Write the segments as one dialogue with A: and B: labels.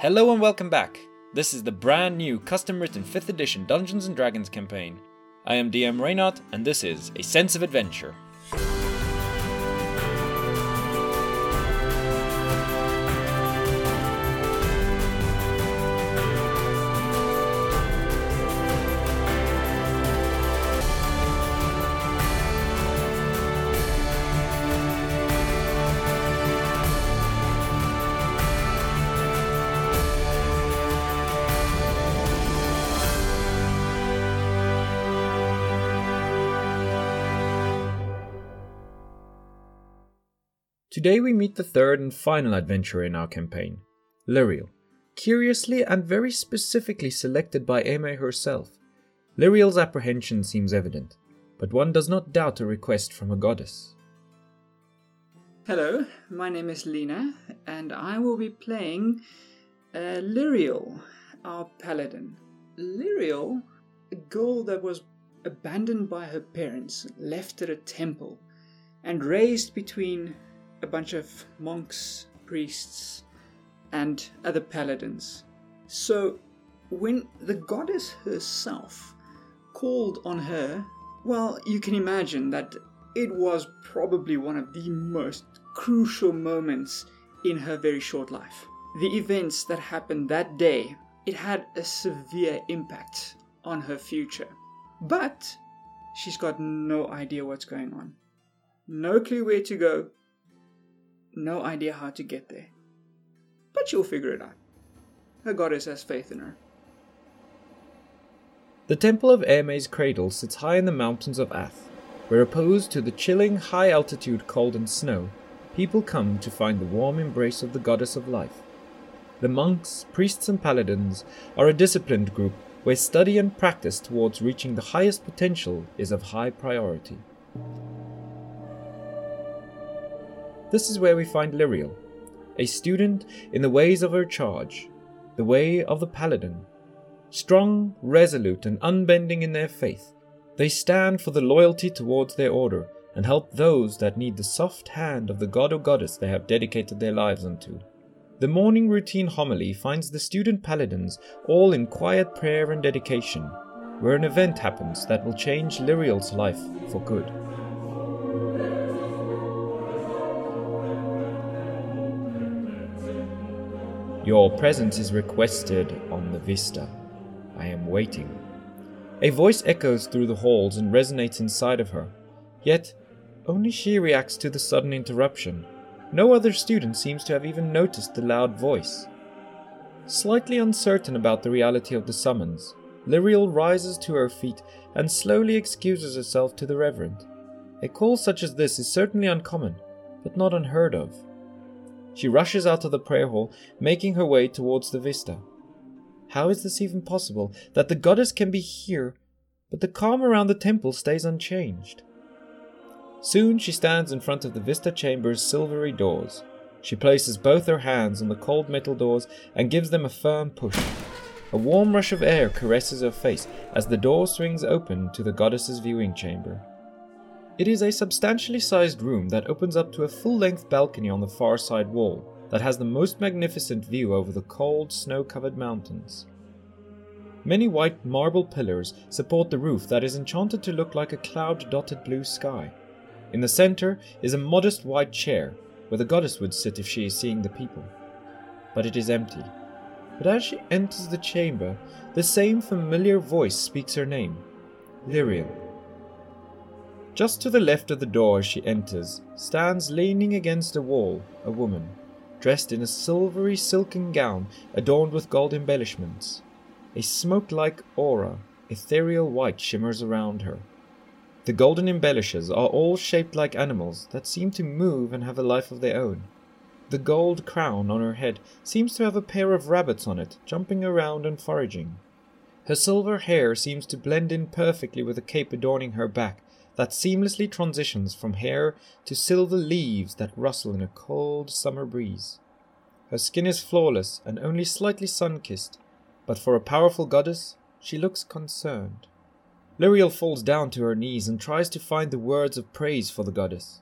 A: Hello and welcome back. This is the brand new custom written 5th edition Dungeons and Dragons campaign. I am DM Reynard and this is A Sense of Adventure. Today we meet the third and final adventurer in our campaign, Lireal, curiously and very specifically selected by Aimee herself. Lireal's apprehension seems evident, but one does not doubt a request from a goddess.
B: Hello, my name is Lena, and I will be playing uh, Lireal, our paladin. Lireal, a girl that was abandoned by her parents, left at a temple, and raised between a bunch of monks, priests, and other paladins. So, when the goddess herself called on her, well, you can imagine that it was probably one of the most crucial moments in her very short life. The events that happened that day, it had a severe impact on her future. But she's got no idea what's going on. No clue where to go, no idea how to get there. But she'll figure it out. Her goddess has faith in her.
A: The temple of Aimee's cradle sits high in the mountains of Ath, where opposed to the chilling high altitude cold and snow, people come to find the warm embrace of the goddess of life. The monks, priests, and paladins are a disciplined group where study and practice towards reaching the highest potential is of high priority. This is where we find Lireal, a student in the ways of her charge, the way of the paladin. Strong, resolute, and unbending in their faith, they stand for the loyalty towards their order and help those that need the soft hand of the god or goddess they have dedicated their lives unto. The morning routine homily finds the student paladins all in quiet prayer and dedication, where an event happens that will change Lireal's life for good. Your presence is requested on the vista. I am waiting. A voice echoes through the halls and resonates inside of her. Yet, only she reacts to the sudden interruption. No other student seems to have even noticed the loud voice. Slightly uncertain about the reality of the summons, Lireal rises to her feet and slowly excuses herself to the Reverend. A call such as this is certainly uncommon, but not unheard of. She rushes out of the prayer hall, making her way towards the vista. How is this even possible, that the goddess can be here, but the calm around the temple stays unchanged? Soon she stands in front of the vista chamber's silvery doors. She places both her hands on the cold metal doors and gives them a firm push. A warm rush of air caresses her face as the door swings open to the goddess's viewing chamber. It is a substantially sized room that opens up to a full length balcony on the far side wall that has the most magnificent view over the cold, snow covered mountains. Many white marble pillars support the roof that is enchanted to look like a cloud dotted blue sky. In the center is a modest white chair where the goddess would sit if she is seeing the people. But it is empty. But as she enters the chamber, the same familiar voice speaks her name Lireal. Just to the left of the door as she enters stands leaning against a wall a woman, dressed in a silvery silken gown adorned with gold embellishments. A smoke like aura, ethereal white, shimmers around her. The golden embellishers are all shaped like animals that seem to move and have a life of their own. The gold crown on her head seems to have a pair of rabbits on it, jumping around and foraging. Her silver hair seems to blend in perfectly with the cape adorning her back, that seamlessly transitions from hair to silver leaves that rustle in a cold summer breeze. Her skin is flawless and only slightly sun kissed, but for a powerful goddess, she looks concerned. Lireal falls down to her knees and tries to find the words of praise for the goddess,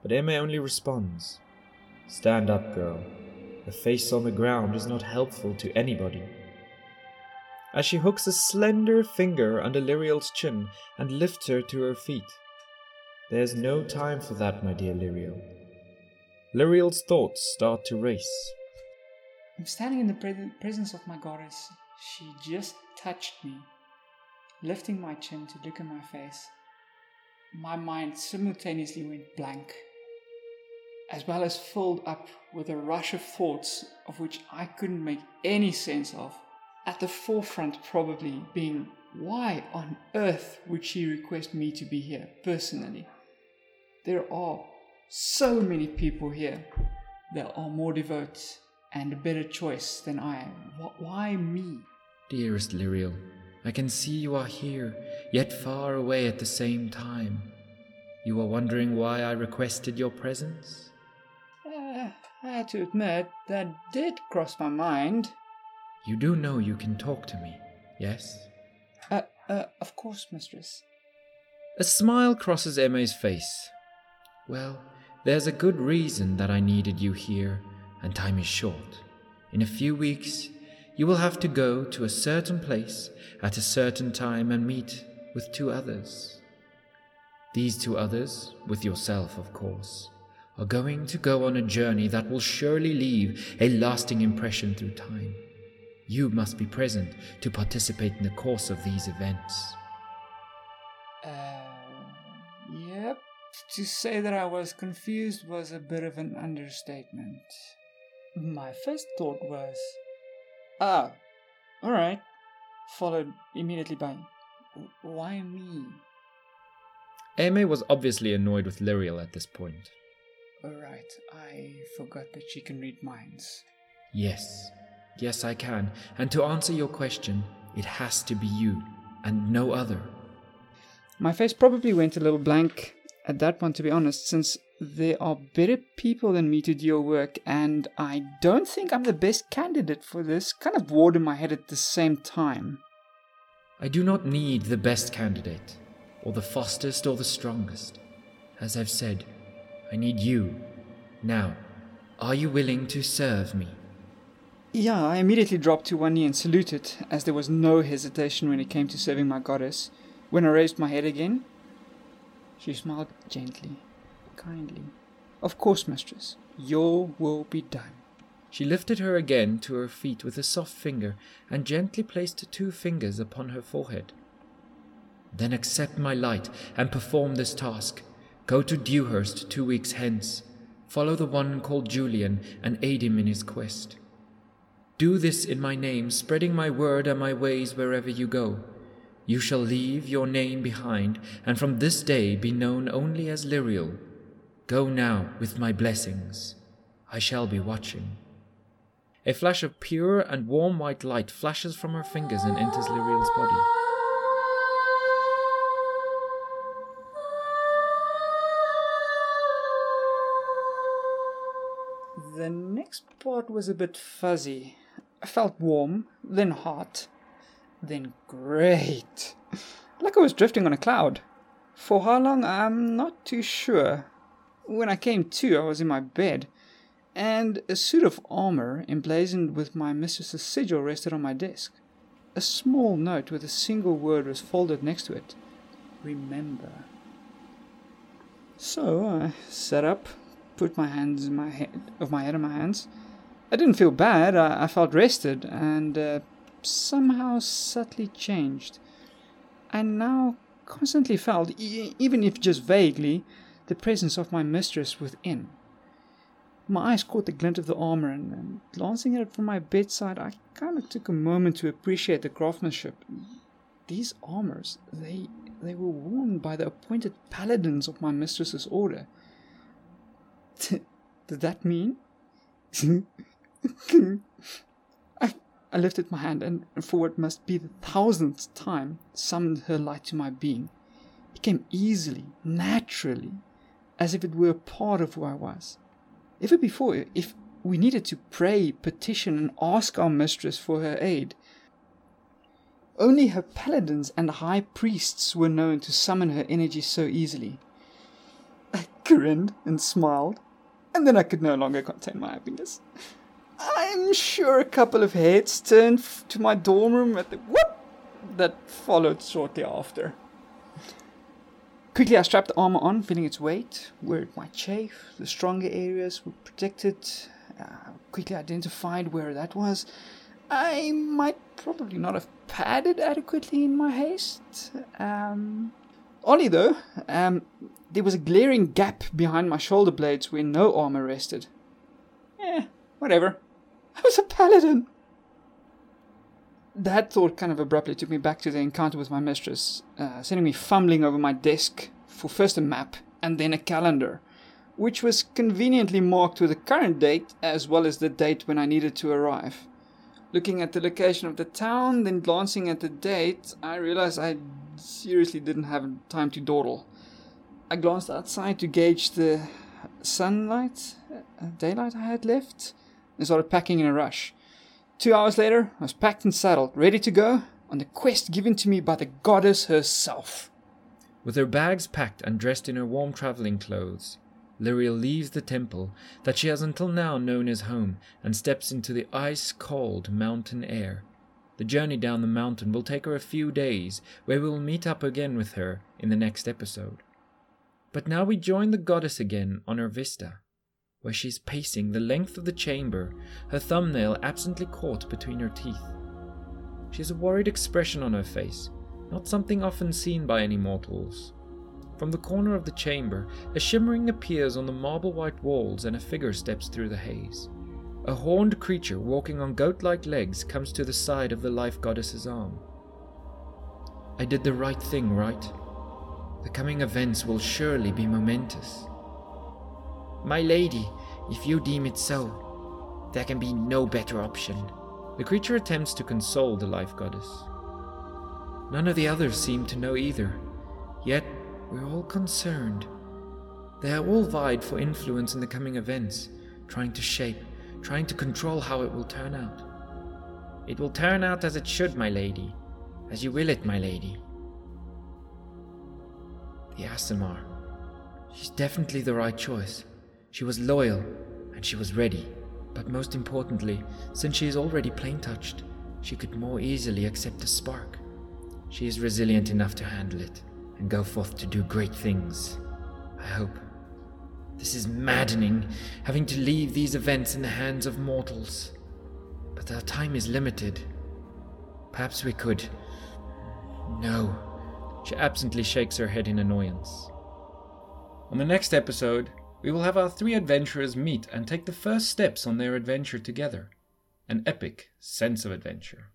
A: but Aimee only responds Stand up, girl. A face on the ground is not helpful to anybody. As she hooks a slender finger under Lireal's chin and lifts her to her feet. There's no time for that, my dear Lireal. Lireal's thoughts start to race.
B: I'm standing in the pre- presence of my goddess. She just touched me, lifting my chin to look in my face. My mind simultaneously went blank, as well as filled up with a rush of thoughts of which I couldn't make any sense of. At the forefront, probably being why on earth would she request me to be here personally? There are so many people here. There are more devout and a better choice than I am. Why me?
A: Dearest Lireal, I can see you are here, yet far away at the same time. You are wondering why I requested your presence?
B: Uh, I had to admit, that did cross my mind.
A: You do know you can talk to me, yes?
B: Uh, uh, of course, mistress.
A: A smile crosses Aimee's face. Well, there's a good reason that I needed you here, and time is short. In a few weeks, you will have to go to a certain place at a certain time and meet with two others. These two others, with yourself, of course, are going to go on a journey that will surely leave a lasting impression through time. You must be present to participate in the course of these events. Uh, yep.
B: To say that I was confused was a bit of an understatement. My first thought was, ah, alright, followed immediately by, why me?
A: Aimee was obviously annoyed with Lireal at this point.
B: Alright, I forgot that she can read minds.
A: Yes, yes, I can. And to answer your question, it has to be you, and no other.
B: My face probably went a little blank at that point, to be honest, since there are better people than me to do your work, and I don't think I'm the best candidate for this, kind of ward in my head at the same time.
A: I do not need the best candidate, or the fastest or the strongest. As I've said, I need you. Now, are you willing to serve me?
B: Yeah, I immediately dropped to one knee and saluted, as there was no hesitation when it came to serving my goddess. When I raised my head again, she smiled gently, kindly. Of course, mistress, your will be done.
A: She lifted her again to her feet with a soft finger and gently placed two fingers upon her forehead. Then accept my light and perform this task. Go to Dewhurst two weeks hence. Follow the one called Julian and aid him in his quest. Do this in my name, spreading my word and my ways wherever you go. You shall leave your name behind, and from this day be known only as Lireal. Go now with my blessings. I shall be watching. A flash of pure and warm white light flashes from her fingers and enters Lireal's body.
B: The next part was a bit fuzzy. I felt warm, then hot, then great. Like I was drifting on a cloud. For how long, I'm not too sure. When I came to, I was in my bed, and a suit of armor emblazoned with my mistress's sigil rested on my desk. A small note with a single word was folded next to it Remember. So I sat up, put my hands in my head, of my head in my hands. I didn't feel bad. I, I felt rested and uh, somehow subtly changed. I now constantly felt, e- even if just vaguely, the presence of my mistress within. My eyes caught the glint of the armor, and, and glancing at it from my bedside, I kind of took a moment to appreciate the craftsmanship. These armors, they they were worn by the appointed paladins of my mistress's order. Did that mean? I I lifted my hand and, for what must be the thousandth time, summoned her light to my being. It came easily, naturally, as if it were a part of who I was. Ever before, if we needed to pray, petition, and ask our mistress for her aid, only her paladins and high priests were known to summon her energy so easily. I grinned and smiled, and then I could no longer contain my happiness. I'm sure a couple of heads turned f- to my dorm room at the whoop that followed shortly after. Quickly, I strapped the armor on, feeling its weight, where it might chafe. The stronger areas were protected. Uh, quickly identified where that was. I might probably not have padded adequately in my haste. Um, though, um, there was a glaring gap behind my shoulder blades where no armor rested. Eh, whatever. I was a paladin. That thought kind of abruptly took me back to the encounter with my mistress, uh, sending me fumbling over my desk for first a map and then a calendar, which was conveniently marked with the current date as well as the date when I needed to arrive. Looking at the location of the town, then glancing at the date, I realized I seriously didn't have time to dawdle. I glanced outside to gauge the sunlight, uh, daylight I had left, and started packing in a rush. Two hours later, I was packed and saddled, ready to go on the quest given to me by the goddess herself.
A: With her bags packed and dressed in her warm traveling clothes, Lireal leaves the temple that she has until now known as home and steps into the ice cold mountain air. The journey down the mountain will take her a few days, where we will meet up again with her in the next episode. But now we join the goddess again on her vista, where she is pacing the length of the chamber, her thumbnail absently caught between her teeth. She has a worried expression on her face, not something often seen by any mortals. From the corner of the chamber, a shimmering appears on the marble white walls and a figure steps through the haze. A horned creature walking on goat like legs comes to the side of the life goddess's arm. I did the right thing, right? The coming events will surely be momentous. My lady, if you deem it so, there can be no better option. The creature attempts to console the life goddess. None of the others seem to know either, yet we're all concerned. They are all vied for influence in the coming events, trying to shape, trying to control how it will turn out. It will turn out as it should, my lady, as you will it, my lady. The Aasimar. She's definitely the right choice. She was loyal, and she was ready. But most importantly, since she is already plane touched, she could more easily accept a spark. She is resilient enough to handle it and go forth to do great things. I hope. This is maddening, having to leave these events in the hands of mortals. But our time is limited. Perhaps we could. No. She absently shakes her head in annoyance. On the next episode, we will have our three adventurers meet and take the first steps on their adventure together. An epic sense of adventure.